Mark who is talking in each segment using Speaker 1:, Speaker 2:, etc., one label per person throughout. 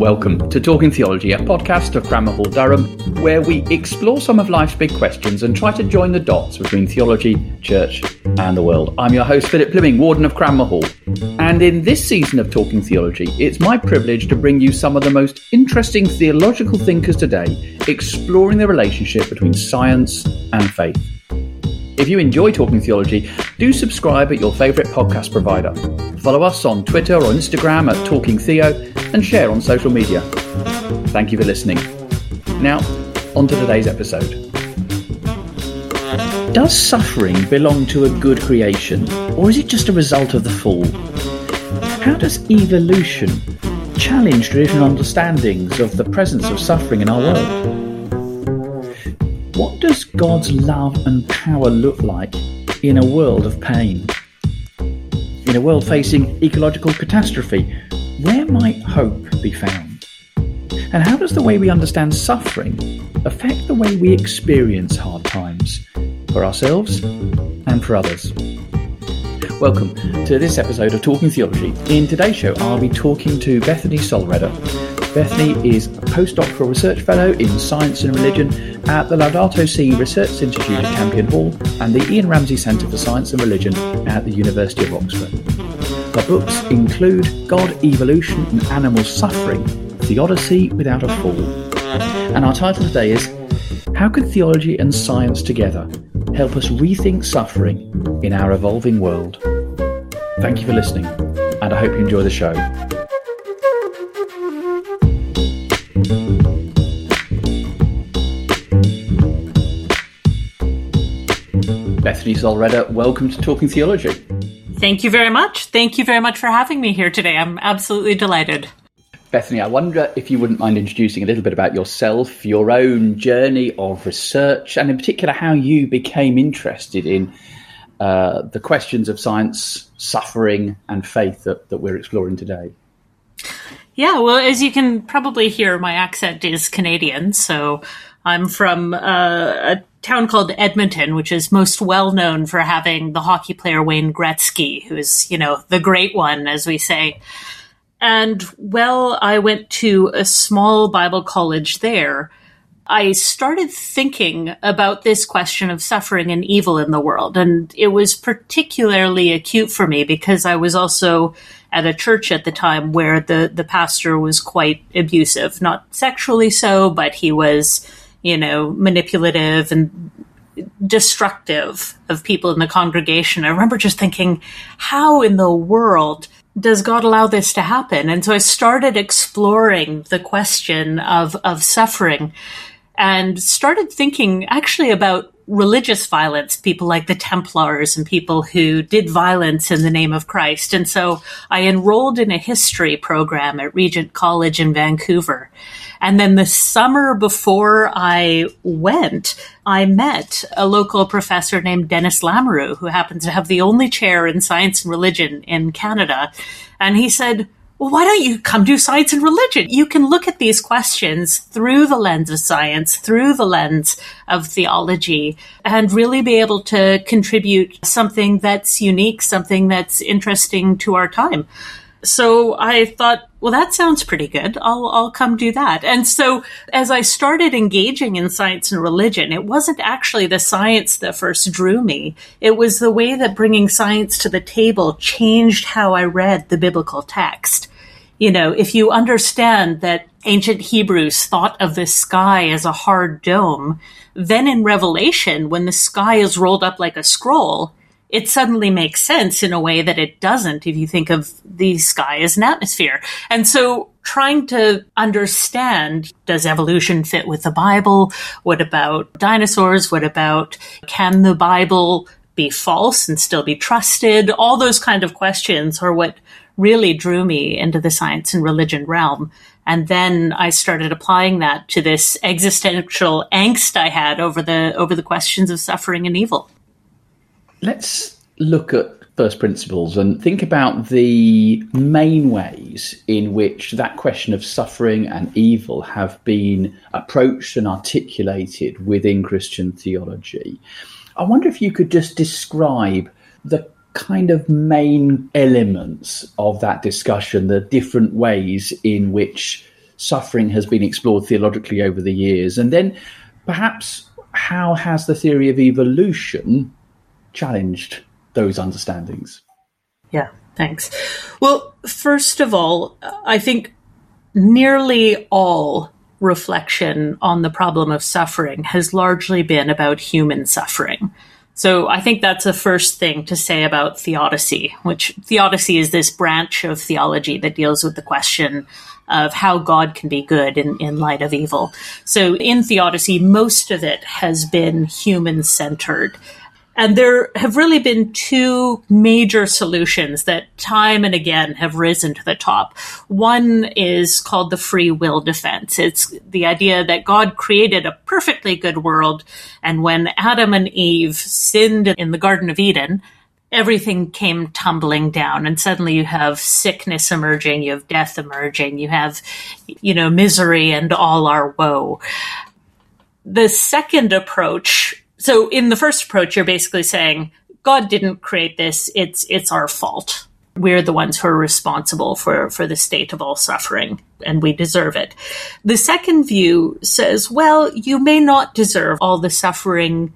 Speaker 1: Welcome to Talking Theology, a podcast of Cranmer Hall Durham, where we explore some of life's big questions and try to join the dots between theology, church, and the world. I'm your host, Philip Plyming, Warden of Cranmer Hall. And in this season of Talking Theology, it's my privilege to bring you some of the most interesting theological thinkers today, exploring the relationship between science and faith. If you enjoy Talking Theology, do subscribe at your favourite podcast provider. Follow us on Twitter or Instagram at Talking Theo and share on social media. Thank you for listening. Now, on to today's episode. Does suffering belong to a good creation, or is it just a result of the fall? How does evolution challenge traditional understandings of the presence of suffering in our world? What does God's love and power look like in a world of pain? In a world facing ecological catastrophe, where might hope be found? And how does the way we understand suffering affect the way we experience hard times for ourselves and for others? Welcome to this episode of Talking Theology. In today's show, I'll be talking to Bethany Sollereder. Bethany is a postdoctoral research fellow in science and religion at the Laudato Si Research Institute at Campion Hall and the Ian Ramsey Centre for Science and Religion at the University of Oxford. Her books include God, Evolution and Animal Suffering, Theodicy Without a Fall. And our title today is How can theology and science together help us rethink suffering in our evolving world? Thank you for listening, and I hope you enjoy the show. Bethany Sollereder, welcome to Talking Theology.
Speaker 2: Thank you very much. Thank you very much for having me here today. I'm absolutely delighted.
Speaker 1: Bethany, I wonder if you wouldn't mind introducing a little bit about yourself, your own journey of research, and in particular how you became interested in uh, the questions of science, suffering, and faith that, that we're exploring today.
Speaker 2: Yeah, well, as you can probably hear, my accent is Canadian. So I'm from uh, a town called Edmonton, which is most well known for having the hockey player Wayne Gretzky, who's, you know, the great one, as we say. And well, I went to a small Bible college there. I started thinking about this question of suffering and evil in the world. And it was particularly acute for me because I was also at a church at the time where the, the pastor was quite abusive, not sexually so, but he was you know, manipulative and destructive of people in the congregation. I remember just thinking, how in the world does God allow this to happen? And so I started exploring the question of, of suffering and started thinking actually about religious violence, people like the Templars and people who did violence in the name of Christ. And so I enrolled in a history program at Regent College in Vancouver. And then the summer before I went, I met a local professor named Dennis Lamoureux, who happens to have the only chair in science and religion in Canada. And he said, well, why don't you come do science and religion? You can look at these questions through the lens of science, through the lens of theology, and really be able to contribute something that's unique, something that's interesting to our time. So I thought, well, that sounds pretty good. I'll, I'll come do that. And so as I started engaging in science and religion, it wasn't actually the science that first drew me. It was the way that bringing science to the table changed how I read the biblical text. You know, if you understand that ancient Hebrews thought of the sky as a hard dome, then in Revelation, when the sky is rolled up like a scroll, it suddenly makes sense in a way that it doesn't if you think of the sky as an atmosphere. And so trying to understand does evolution fit with the Bible? What about dinosaurs? What about can the Bible be false and still be trusted? All those kind of questions are what really drew me into the science and religion realm. And then I started applying that to this existential angst I had over the over the questions of suffering and evil.
Speaker 1: Let's look at first principles and think about the main ways in which that question of suffering and evil have been approached and articulated within Christian theology. I wonder if you could just describe the kind of main elements of that discussion, the different ways in which suffering has been explored theologically over the years? And then perhaps how has the theory of evolution challenged those understandings?
Speaker 2: Yeah, thanks. Well, first of all, I think nearly all reflection on the problem of suffering has largely been about human suffering. So I think that's the first thing to say about theodicy, which theodicy is this branch of theology that deals with the question of how God can be good in, in light of evil. So in theodicy, most of it has been human centered. And there have really been two major solutions that time and again have risen to the top. One is called the free will defense. It's the idea that God created a perfectly good world. And when Adam and Eve sinned in the Garden of Eden, everything came tumbling down and suddenly you have sickness emerging, you have death emerging, you have, you know, misery and all our woe. The second approach so in the first approach, you're basically saying God didn't create this; it's it's our fault. We're the ones who are responsible for for the state of all suffering, and we deserve it. The second view says, well, you may not deserve all the suffering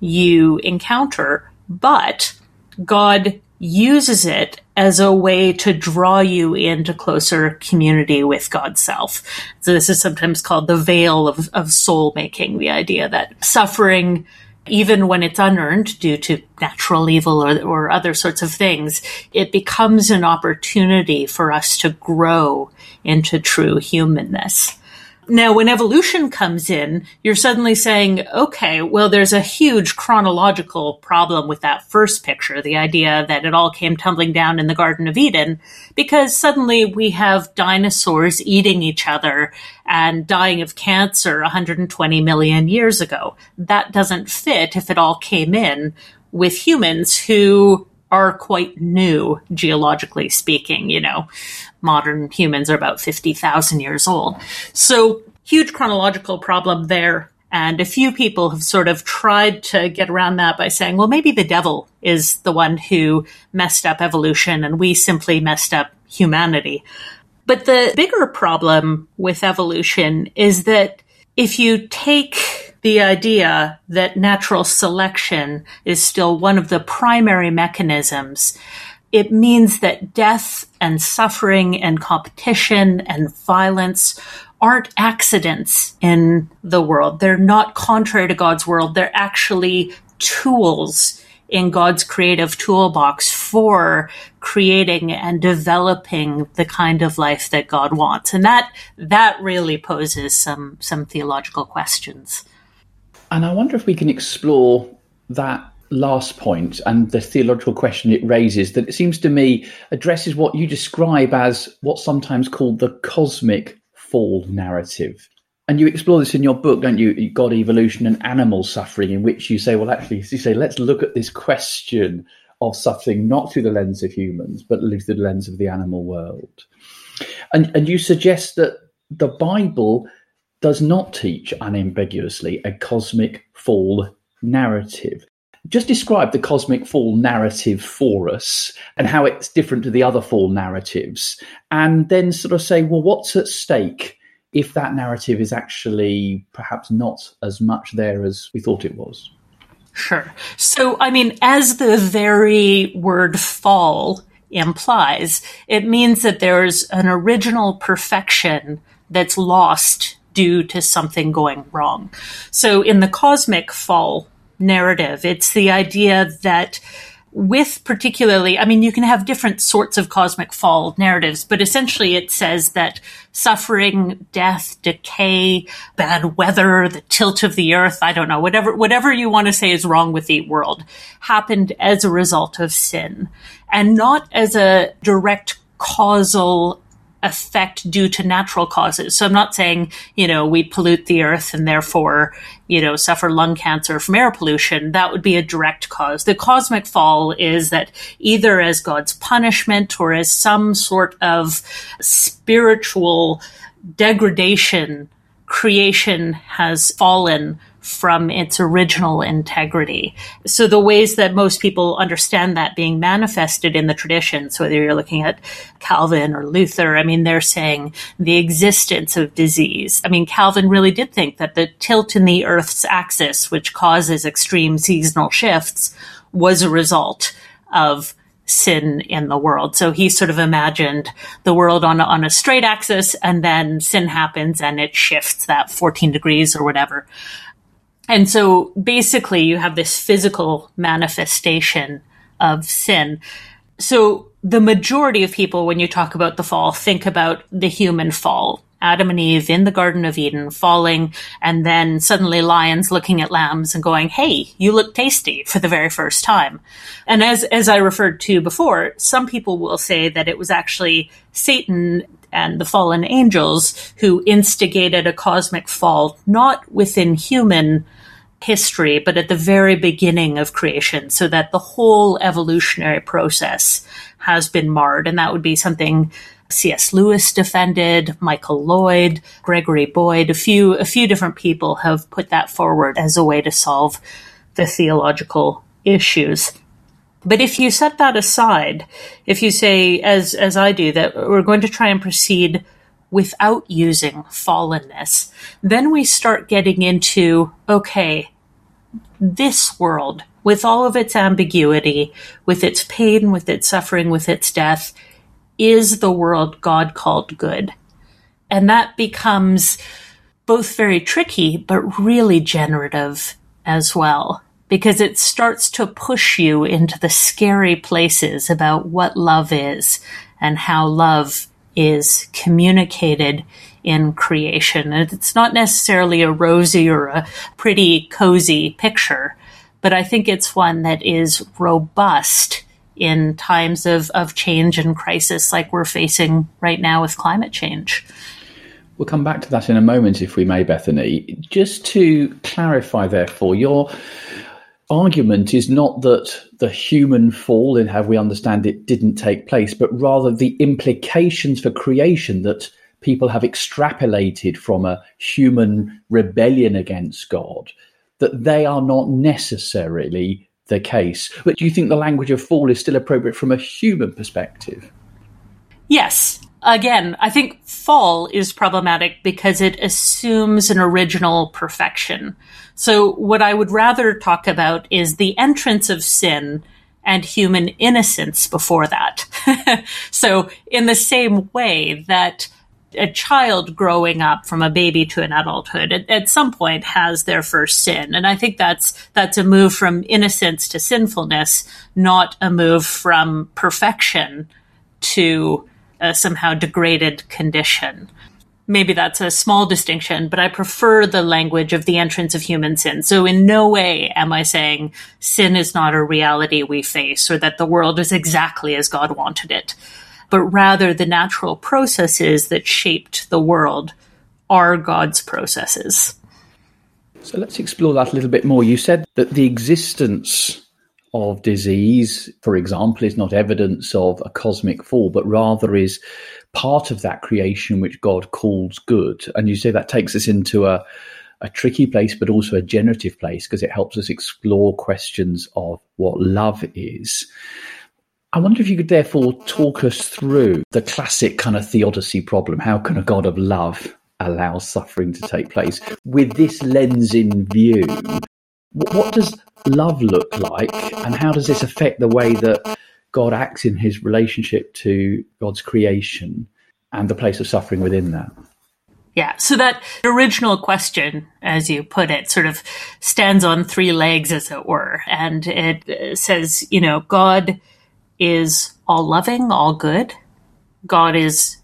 Speaker 2: you encounter, but God uses it as a way to draw you into closer community with God's self. So this is sometimes called the vale of, of soul making, the idea that suffering even when it's unearned due to natural evil or, or other sorts of things, it becomes an opportunity for us to grow into true humanness. Now, when evolution comes in, you're suddenly saying, okay, well, there's a huge chronological problem with that first picture, the idea that it all came tumbling down in the Garden of Eden, because suddenly we have dinosaurs eating each other and dying of cancer 120 million years ago. That doesn't fit if it all came in with humans who are quite new, geologically speaking. You know, modern humans are about 50,000 years old. So, huge chronological problem there. And a few people have sort of tried to get around that by saying, well, maybe the devil is the one who messed up evolution and we simply messed up humanity. But the bigger problem with evolution is that if you take the idea that natural selection is still one of the primary mechanisms, it means that death and suffering and competition and violence aren't accidents in the world. They're not contrary to God's world. They're actually tools in God's creative toolbox for creating and developing the kind of life that God wants. And that that really poses some some theological questions.
Speaker 1: And I wonder if we can explore that last point and the theological question it raises that it seems to me addresses what you describe as what's sometimes called the cosmic fall narrative. And you explore this in your book, don't you? God, evolution, and animal suffering, in which you say, well, actually, you say, let's look at this question of suffering not through the lens of humans, but through the lens of the animal world. And, and you suggest that the Bible does not teach unambiguously a cosmic fall narrative. Just describe the cosmic fall narrative for us and how it's different to the other fall narratives, and then sort of say, well, what's at stake if that narrative is actually perhaps not as much there as we thought it was?
Speaker 2: Sure. So, I mean, as the very word fall implies, it means that there's an original perfection that's lost due to something going wrong. So in the cosmic fall narrative, it's the idea that with particularly, I mean, you can have different sorts of cosmic fall narratives, but essentially it says that suffering, death, decay, bad weather, the tilt of the earth, I don't know, whatever, whatever you want to say is wrong with the world happened as a result of sin. And not as a direct causal effect due to natural causes. So I'm not saying, you know, we pollute the earth and therefore, you know, suffer lung cancer from air pollution. That would be a direct cause. The cosmic fall is that either as God's punishment or as some sort of spiritual degradation, creation has fallen from its original integrity. So the ways that most people understand that being manifested in the traditions, whether you're looking at Calvin or Luther, I mean, they're saying the existence of disease. I mean, Calvin really did think that the tilt in the Earth's axis, which causes extreme seasonal shifts, was a result of sin in the world. So he sort of imagined the world on, on a straight axis and then sin happens and it shifts that 14 degrees or whatever. And so basically you have this physical manifestation of sin. So the majority of people, when you talk about the fall, think about the human fall. Adam and Eve in the Garden of Eden falling, and then suddenly lions looking at lambs and going, Hey, you look tasty for the very first time. And as, as I referred to before, some people will say that it was actually Satan and the fallen angels who instigated a cosmic fall, not within human history, but at the very beginning of creation, so that the whole evolutionary process has been marred. And that would be something C.S. Lewis defended, Michael Lloyd, Gregory Boyd, a few, a few different people have put that forward as a way to solve the theological issues. But if you set that aside, if you say, as, as I do, that we're going to try and proceed without using fallenness, then we start getting into, okay, this world, with all of its ambiguity, with its pain, with its suffering, with its death, is the world God called good? And that becomes both very tricky, but really generative as well, because it starts to push you into the scary places about what love is and how love is communicated in creation. And it's not necessarily a rosy or a pretty cozy picture, but I think it's one that is robust in times of, of change and crisis like we're facing right now with climate change.
Speaker 1: We'll come back to that in a moment, if we may, Bethany. Just to clarify, therefore, your argument is not that the human fall, in how we understand it, didn't take place, but rather the implications for creation that people have extrapolated from a human rebellion against God, that they are not necessarily the case. But do you think the language of fall is still appropriate from a human perspective?
Speaker 2: Yes. Again, I think fall is problematic because it assumes an original perfection. So what I would rather talk about is the entrance of sin and human innocence before that. so in the same way that a child growing up from a baby to an adulthood at, at, some point has their first sin and i think that's that's a move from innocence to sinfulness not a move from perfection to a somehow degraded condition maybe that's a small distinction, but I prefer the language of the entrance of human sin. So in no way am I saying sin is not a reality we face or that the world is exactly as God wanted it, but rather the natural processes that shaped the world are God's processes.
Speaker 1: So let's explore that a little bit more. You said that the existence of disease, for example, is not evidence of a cosmic fall, but rather is part of that creation which God calls good. And you say that takes us into a, a tricky place, but also a generative place because it helps us explore questions of what love is. I wonder if you could therefore talk us through the classic kind of theodicy problem. How can a God of love allow suffering to take place? With this lens in view, what does love look like, and how does this affect the way that God acts in his relationship to God's creation and the place of suffering within that.
Speaker 2: Yeah, so that original question, as you put it, sort of stands on three legs, as it were. And it uh, says, you know, God is all loving, all good. God is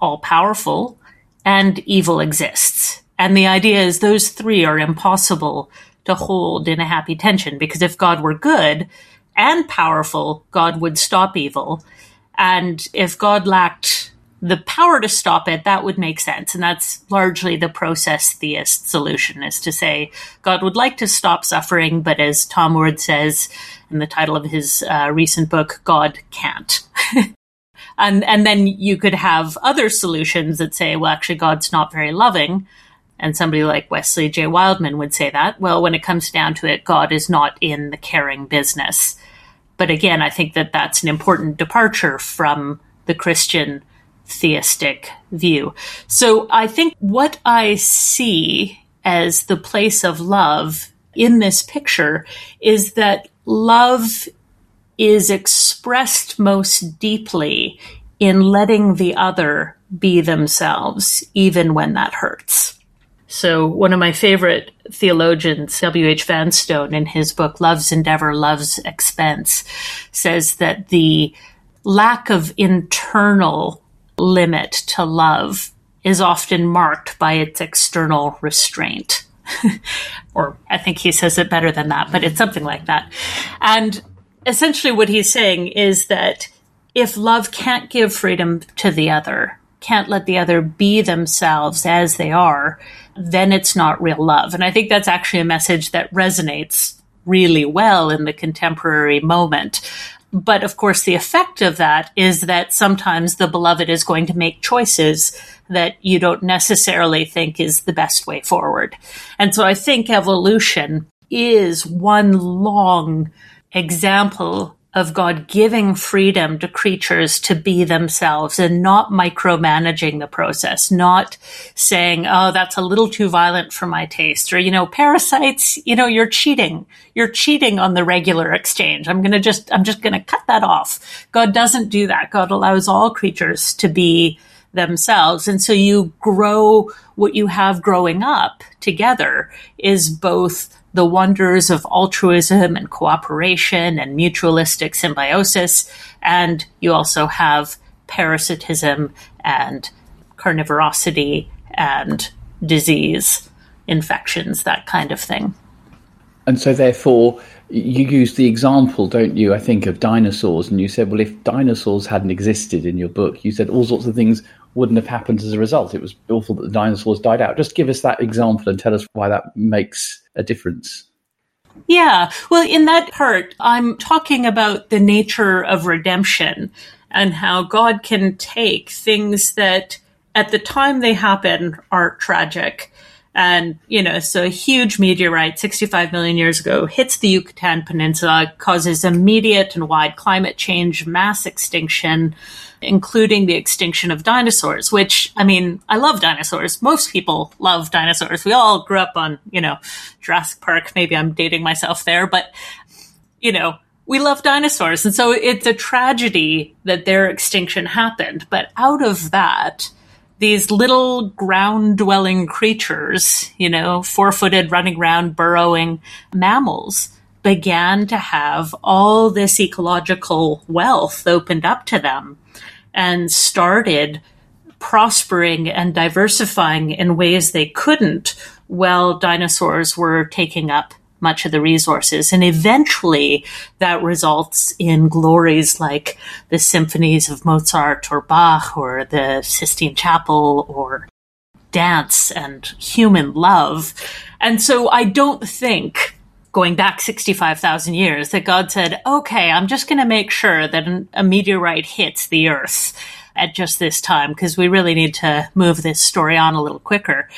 Speaker 2: all powerful, and evil exists. And the idea is those three are impossible to hold in a happy tension because if God were good, and powerful, God would stop evil. And if God lacked the power to stop it, that would make sense. And that's largely the process theist solution is to say God would like to stop suffering, but as Tom Oord says in the title of his uh, recent book, God can't. and, and then you could have other solutions that say, well, actually, God's not very loving. And somebody like Wesley J. Wildman would say that. Well, when it comes down to it, God is not in the caring business. But again, I think that that's an important departure from the Christian theistic view. So I think what I see as the place of love in this picture is that love is expressed most deeply in letting the other be themselves, even when that hurts. So, one of my favorite theologians, W.H. Vanstone, in his book Love's Endeavor, Love's Expense, says that the lack of internal limit to love is often marked by its external restraint. or I think he says it better than that, but it's something like that. And essentially, what he's saying is that if love can't give freedom to the other, can't let the other be themselves as they are, then it's not real love. And I think that's actually a message that resonates really well in the contemporary moment. But of course, the effect of that is that sometimes the beloved is going to make choices that you don't necessarily think is the best way forward. And so I think evolution is one long example of God giving freedom to creatures to be themselves and not micromanaging the process, not saying, oh, that's a little too violent for my taste. Or, you know, parasites, you know, you're cheating. You're cheating on the regular exchange. I'm going to just, I'm just going to cut that off. God doesn't do that. God allows all creatures to be themselves. And so you grow what you have growing up together is both the wonders of altruism and cooperation and mutualistic symbiosis. And you also have parasitism and carnivorosity and disease, infections, that kind of thing.
Speaker 1: And so, therefore, you use the example, don't you? I think of dinosaurs, and you said, well, if dinosaurs hadn't existed in your book, you said all sorts of things wouldn't have happened as a result. It was awful that the dinosaurs died out. Just give us that example and tell us why that makes a difference.
Speaker 2: Yeah. Well, in that part, I'm talking about the nature of redemption and how God can take things that at the time they happen are tragic and, you know, so a huge meteorite 65 million years ago hits the Yucatan Peninsula, causes immediate and wide climate change, mass extinction, including the extinction of dinosaurs, which, I mean, I love dinosaurs. Most people love dinosaurs. We all grew up on, you know, Jurassic Park. Maybe I'm dating myself there, but, you know, we love dinosaurs. And so it's a tragedy that their extinction happened. But out of that, these little ground dwelling creatures, you know, four footed, running around, burrowing mammals began to have all this ecological wealth opened up to them and started prospering and diversifying in ways they couldn't while dinosaurs were taking up much of the resources. And eventually that results in glories like the symphonies of Mozart or Bach or the Sistine Chapel or dance and human love. And so I don't think going back 65,000 years that God said, okay, I'm just going to make sure that a meteorite hits the earth at just this time because we really need to move this story on a little quicker.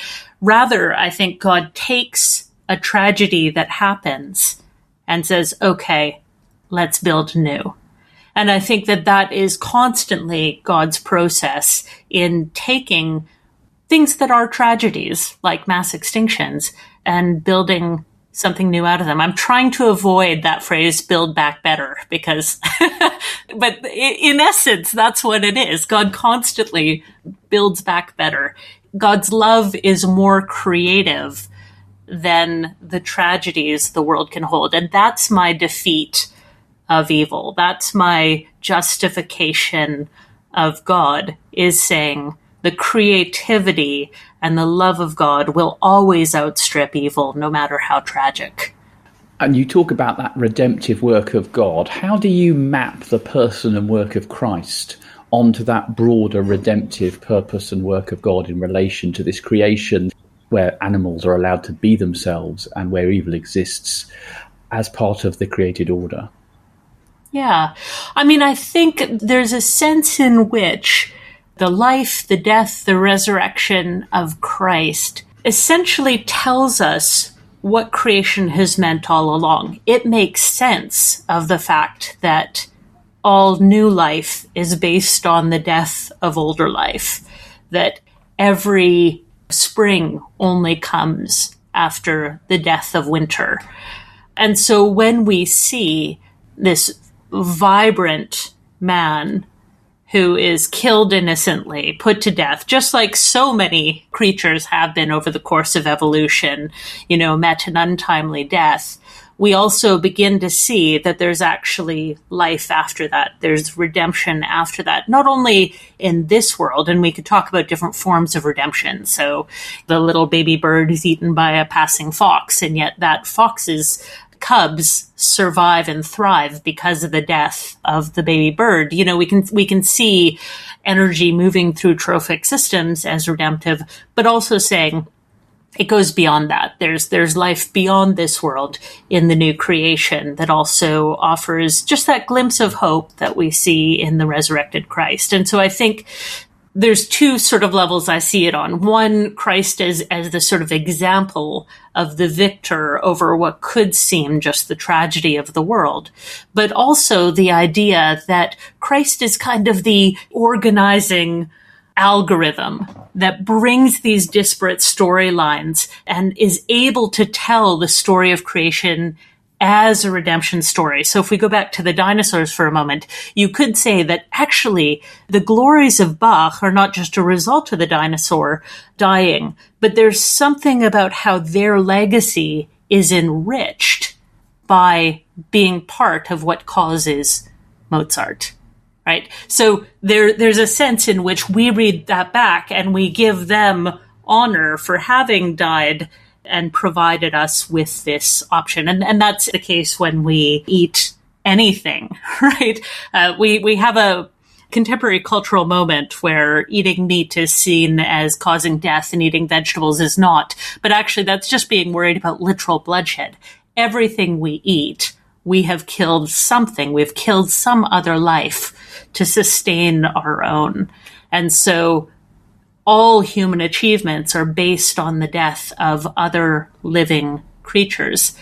Speaker 2: Rather, I think God takes a tragedy that happens and says, okay, let's build new. And I think that that is constantly God's process in taking things that are tragedies, like mass extinctions, and building something new out of them. I'm trying to avoid that phrase build back better because, but in essence, that's what it is. God constantly builds back better. God's love is more creative than the tragedies the world can hold. And that's my defeat of evil. That's my justification of God is saying the creativity and the love of God will always outstrip evil, no matter how tragic.
Speaker 1: And you talk about that redemptive work of God. How do you map the person and work of Christ onto that broader redemptive purpose and work of God in relation to this creation where animals are allowed to be themselves and where evil exists as part of the created order.
Speaker 2: Yeah. I mean, I think there's a sense in which the life, the death, the resurrection of Christ essentially tells us what creation has meant all along. It makes sense of the fact that all new life is based on the death of older life, that every spring only comes after the death of winter. And so when we see this vibrant man who is killed innocently, put to death, just like so many creatures have been over the course of evolution, you know, met an untimely death. We also begin to see that there's actually life after that. There's redemption after that, not only in this world, and we could talk about different forms of redemption. So the little baby bird is eaten by a passing fox, and yet that fox's cubs survive and thrive because of the death of the baby bird. You know, we can we can see energy moving through trophic systems as redemptive, but also saying it goes beyond that. There's there's life beyond this world in the new creation that also offers just that glimpse of hope that we see in the resurrected Christ. And so I think there's two sort of levels I see it on. One, Christ as, as the sort of example of the victor over what could seem just the tragedy of the world, but also the idea that Christ is kind of the organizing algorithm that brings these disparate storylines and is able to tell the story of creation as a redemption story. So if we go back to the dinosaurs for a moment, you could say that actually the glories of Bach are not just a result of the dinosaur dying, but there's something about how their legacy is enriched by being part of what causes Mozart. Right? So there, there's a sense in which we read that back and we give them honor for having died and provided us with this option. And, and that's the case when we eat anything, right? Uh, we, we have a contemporary cultural moment where eating meat is seen as causing death and eating vegetables is not. But actually, that's just being worried about literal bloodshed. Everything we eat, we have killed something. We've killed some other life to sustain our own. And so all human achievements are based on the death of other living creatures.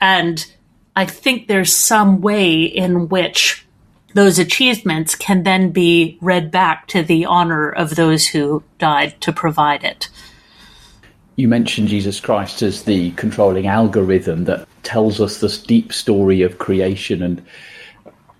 Speaker 2: And I think there's some way in which those achievements can then be read back to the honor of those who died to provide it.
Speaker 1: You mentioned Jesus Christ as the controlling algorithm that tells us this deep story of creation, and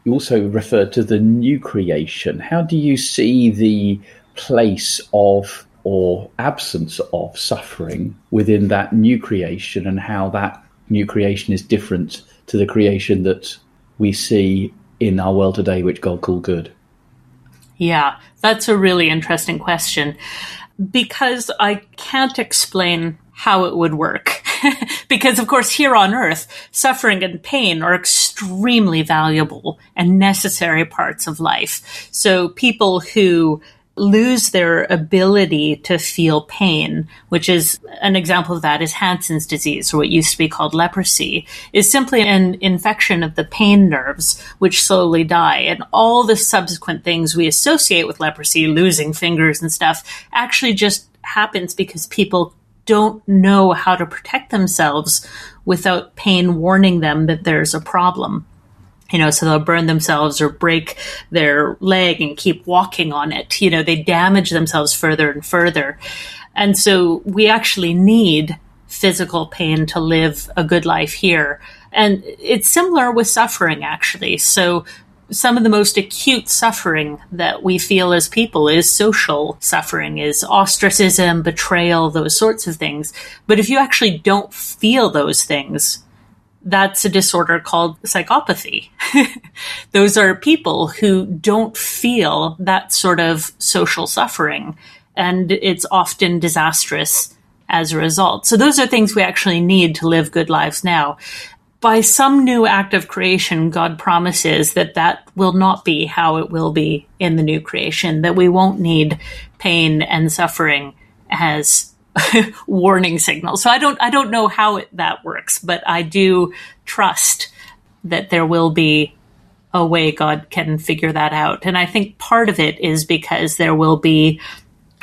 Speaker 1: you also referred to the new creation. How do you see the place of or absence of suffering within that new creation and how that new creation is different to the creation that we see in our world today, which God called good?
Speaker 2: Yeah, that's a really interesting question because I can't explain how it would work. because, of course, here on earth, suffering and pain are extremely valuable and necessary parts of life. So people who lose their ability to feel pain, which is an example of that is Hansen's disease, or what used to be called leprosy, is simply an infection of the pain nerves, which slowly die. And all the subsequent things we associate with leprosy, losing fingers and stuff, actually just happens because people don't know how to protect themselves without pain warning them that there's a problem you know, so they'll burn themselves or break their leg and keep walking on it. You know, they damage themselves further and further. And so we actually need physical pain to live a good life here. And it's similar with suffering, actually. So some of the most acute suffering that we feel as people is social suffering, is ostracism, betrayal, those sorts of things. But if you actually don't feel those things, that's a disorder called psychopathy. Those are people who don't feel that sort of social suffering, and it's often disastrous as a result. So those are things we actually need to live good lives now. By some new act of creation, God promises that that will not be how it will be in the new creation, that we won't need pain and suffering as warning signal. So I don't I don't know how it, that works, but I do trust that there will be a way God can figure that out. And I think part of it is because there will be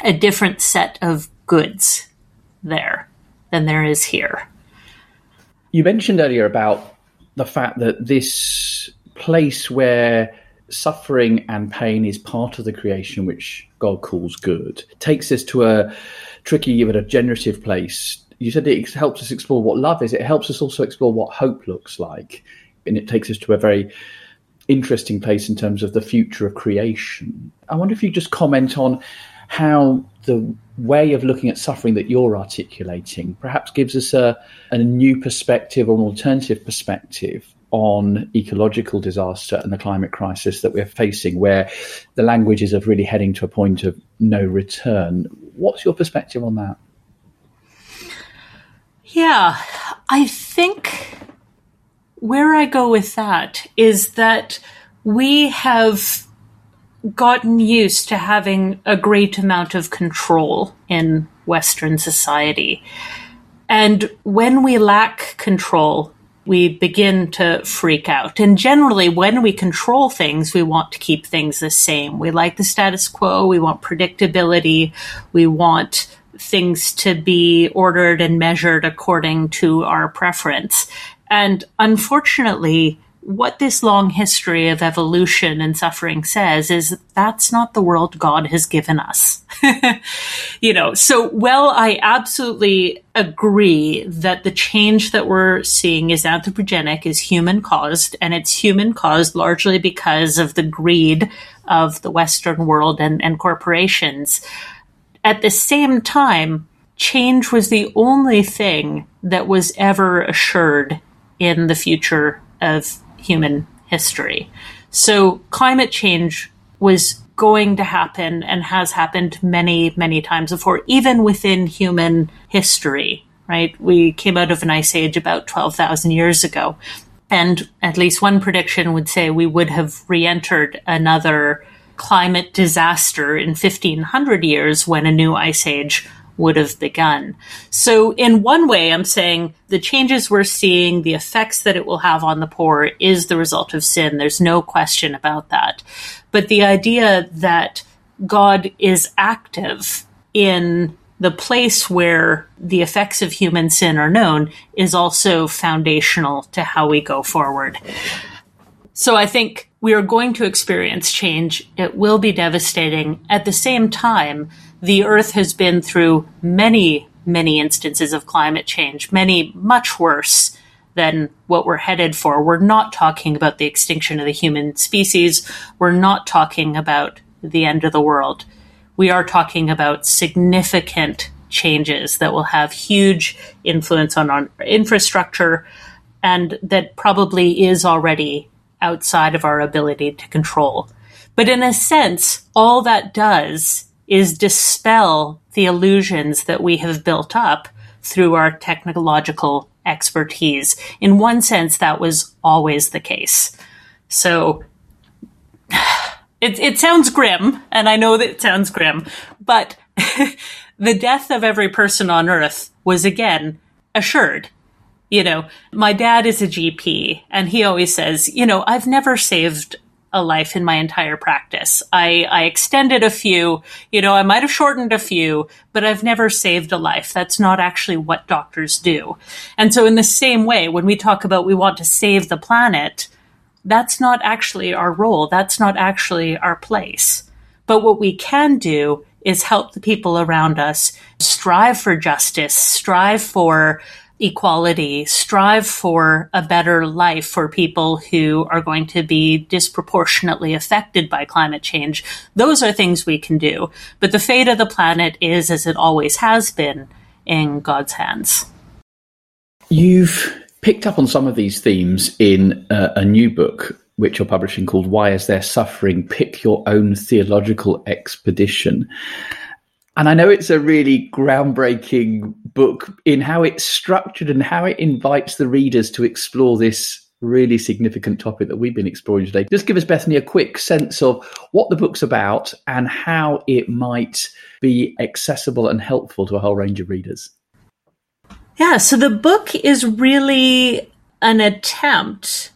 Speaker 2: a different set of goods there than there is here.
Speaker 1: You mentioned earlier about the fact that this place where suffering and pain is part of the creation which God calls good takes us to a tricky but a generative place. You said it helps us explore what love is. It helps us also explore what hope looks like. And it takes us to a very interesting place in terms of the future of creation. I wonder if you just comment on how the way of looking at suffering that you're articulating perhaps gives us a, a new perspective or an alternative perspective on ecological disaster and the climate crisis that we're facing, where the language is of really heading to a point of no return. What's your perspective on that?
Speaker 2: Yeah, I think where I go with that is that we have gotten used to having a great amount of control in Western society. And when we lack control, we begin to freak out. And generally, when we control things, we want to keep things the same. We like the status quo, we want predictability, we want things to be ordered and measured according to our preference. And unfortunately, what this long history of evolution and suffering says is that's not the world God has given us. you know, so well, I absolutely agree that the change that we're seeing is anthropogenic, is human caused, and it's human caused largely because of the greed of the Western world and, and corporations. At the same time, change was the only thing that was ever assured in the future of human history. So climate change was going to happen and has happened many, many times before, even within human history, right? We came out of an ice age about 12,000 years ago. And at least one prediction would say we would have re entered another climate disaster in 1500 years when a new ice age would have begun. So, in one way, I'm saying the changes we're seeing, the effects that it will have on the poor, is the result of sin. There's no question about that. But the idea that God is active in the place where the effects of human sin are known is also foundational to how we go forward. So I think we are going to experience change. It will be devastating. At the same time, the Earth has been through many, many instances of climate change, many much worse than what we're headed for. We're not talking about the extinction of the human species. We're not talking about the end of the world. We are talking about significant changes that will have huge influence on our infrastructure and that probably is already outside of our ability to control. But in a sense, all that does is dispel the illusions that we have built up through our technological expertise. In one sense, that was always the case. So it, it sounds grim, and I know that it sounds grim, but the death of every person on earth was again assured. You know, my dad is a GP, and he always says, you know, I've never saved a life in my entire practice. I, I extended a few, you know, I might have shortened a few, but I've never saved a life. That's not actually what doctors do. And so in the same way, when we talk about we want to save the planet, that's not actually our role. That's not actually our place. But what we can do is help the people around us strive for justice, strive for equality, strive for a better life for people who are going to be disproportionately affected by climate change. Those are things we can do. But the fate of the planet is, as it always has been, in God's hands.
Speaker 1: You've picked up on some of these themes in a, a new book which you're publishing called Why Is There Suffering? Pick Your Own Theological Expedition. And I know it's a really groundbreaking book in how it's structured and how it invites the readers to explore this really significant topic that we've been exploring today. Just give us, Bethany, a quick sense of what the book's about and how it might be accessible and helpful to a whole range of readers.
Speaker 2: Yeah, so the book is really an attempt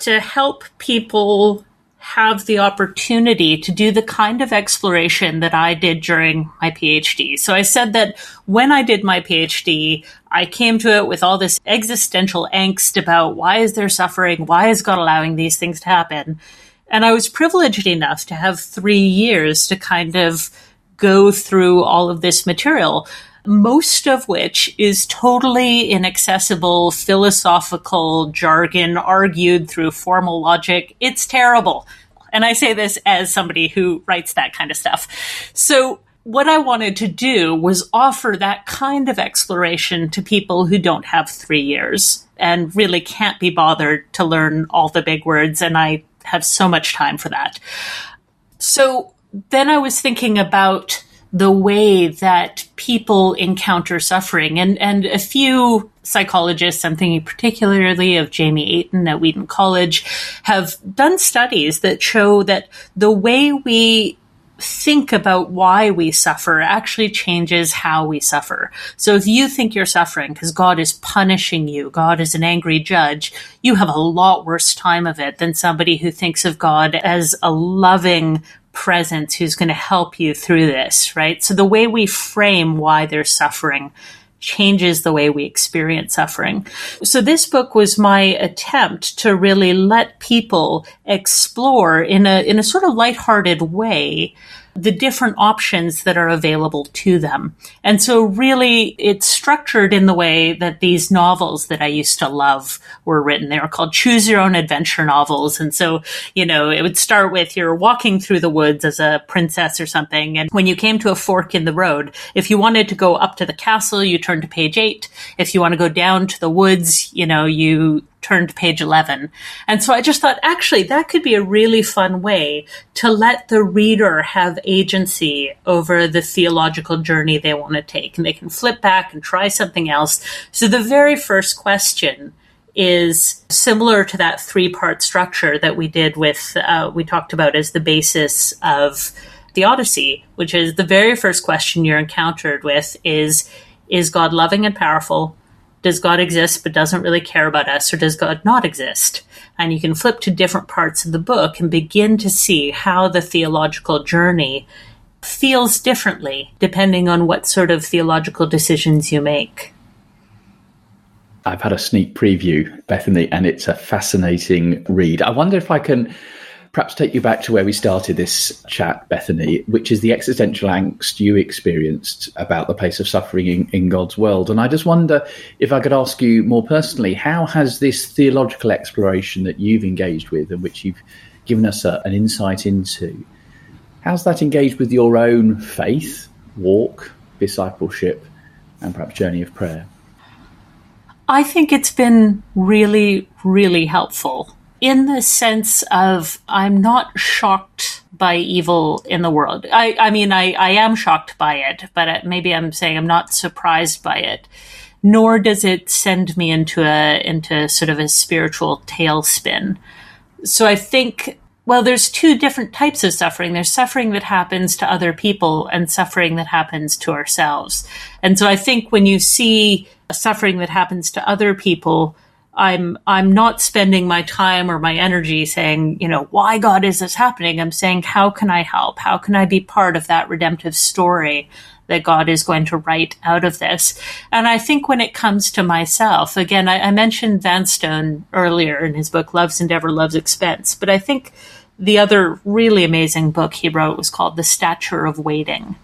Speaker 2: to help people have the opportunity to do the kind of exploration that I did during my PhD. So I said that when I did my PhD, I came to it with all this existential angst about why is there suffering? Why is God allowing these things to happen? And I was privileged enough to have three years to kind of go through all of this material most of which is totally inaccessible philosophical jargon argued through formal logic. It's terrible. And I say this as somebody who writes that kind of stuff. So what I wanted to do was offer that kind of exploration to people who don't have three years and really can't be bothered to learn all the big words. And I have so much time for that. So then I was thinking about the way that people encounter suffering. And, and a few psychologists, I'm thinking particularly of Jamie Aten at Wheaton College, have done studies that show that the way we think about why we suffer actually changes how we suffer. So if you think you're suffering because God is punishing you, God is an angry judge, you have a lot worse time of it than somebody who thinks of God as a loving presence who's going to help you through this, right? So the way we frame why they're suffering changes the way we experience suffering. So this book was my attempt to really let people explore in a in a sort of lighthearted way the different options that are available to them. And so really it's structured in the way that these novels that I used to love were written. They were called choose your own adventure novels. And so, you know, it would start with you're walking through the woods as a princess or something. And when you came to a fork in the road, if you wanted to go up to the castle, you turn to page eight. If you want to go down to the woods, you know, you turn to page 11. And so I just thought, actually, that could be a really fun way to let the reader have agency over the theological journey they want to take. And they can flip back and try something else. So the very first question is similar to that three part structure that we did with, uh, we talked about as the basis of the Odyssey, which is the very first question you're encountered with is, is God loving and powerful? Does God exist but doesn't really care about us, or does God not exist? And you can flip to different parts of the book and begin to see how the theological journey feels differently depending on what sort of theological decisions you make.
Speaker 1: I've had a sneak preview, Bethany, and it's a fascinating read. I wonder if I can perhaps take you back to where we started this chat, Bethany, which is the existential angst you experienced about the place of suffering in, in, God's world. And I just wonder if I could ask you more personally, how has this theological exploration that you've engaged with and which you've given us a, an insight into, how's that engaged with your own faith, walk, discipleship, and perhaps journey of prayer?
Speaker 2: I think it's been really, really helpful in the sense of I'm not shocked by evil in the world. I, I mean, I, I am shocked by it, but maybe I'm saying I'm not surprised by it. Nor does it send me into a into sort of a spiritual tailspin. So I think well, there's two different types of suffering. There's suffering that happens to other people and suffering that happens to ourselves. And so I think when you see suffering that happens to other people, I'm I'm not spending my time or my energy saying, you know, why God is this happening? I'm saying, how can I help? How can I be part of that redemptive story that God is going to write out of this? And I think when it comes to myself, again, I, I mentioned Vanstone earlier in his book Love's Endeavor, Love's Expense, but I think the other really amazing book he wrote was called The Stature of Waiting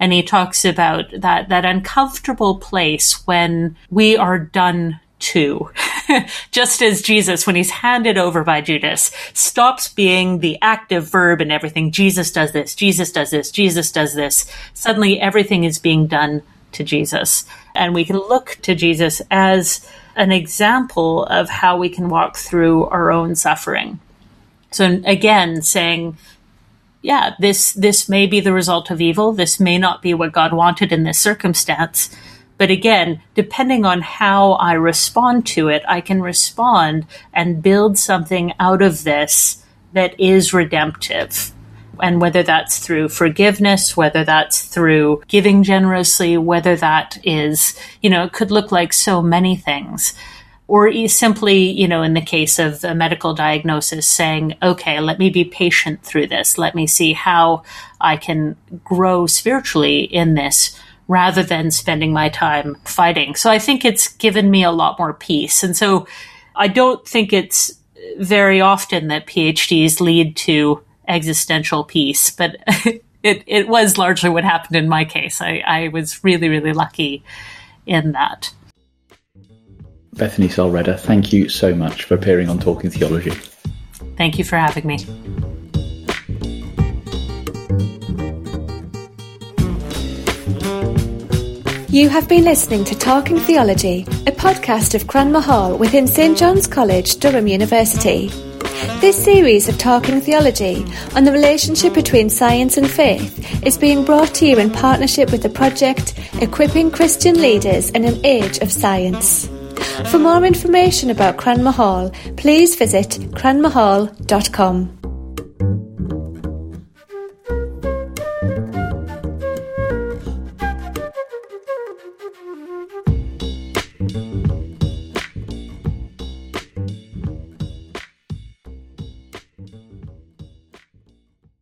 Speaker 2: and he talks about that that uncomfortable place when we are done to. Just as Jesus, when he's handed over by Judas, stops being the active verb and everything. Jesus does this, Jesus does this, Jesus does this. Suddenly everything is being done to Jesus. And we can look to Jesus as an example of how we can walk through our own suffering. So again, saying, yeah, this, this may be the result of evil. This may not be what God wanted in this circumstance but again, depending on how I respond to it, I can respond and build something out of this that is redemptive. And whether that's through forgiveness, whether that's through giving generously, whether that is, you know, it could look like so many things. or simply, you know, in the case of a medical diagnosis, saying, okay, let me be patient through this. Let me see how I can grow spiritually in this rather than spending my time fighting. So I think it's given me a lot more peace. And so I don't think it's very often that PhDs lead to existential peace, but it, it was largely what happened in my case. I, I was really, really lucky in that.
Speaker 1: Bethany Sollereder, thank you so much for appearing on Talking Theology.
Speaker 2: Thank you for having me.
Speaker 3: You have been listening to Talking Theology, a podcast of Cranmer Hall within St John's College, Durham University. This series of Talking Theology on the relationship between science and faith is being brought to you in partnership with the project Equipping Christian Leaders in an Age of Science. For more information about Cranmer Hall, please visit cranmerhall.com.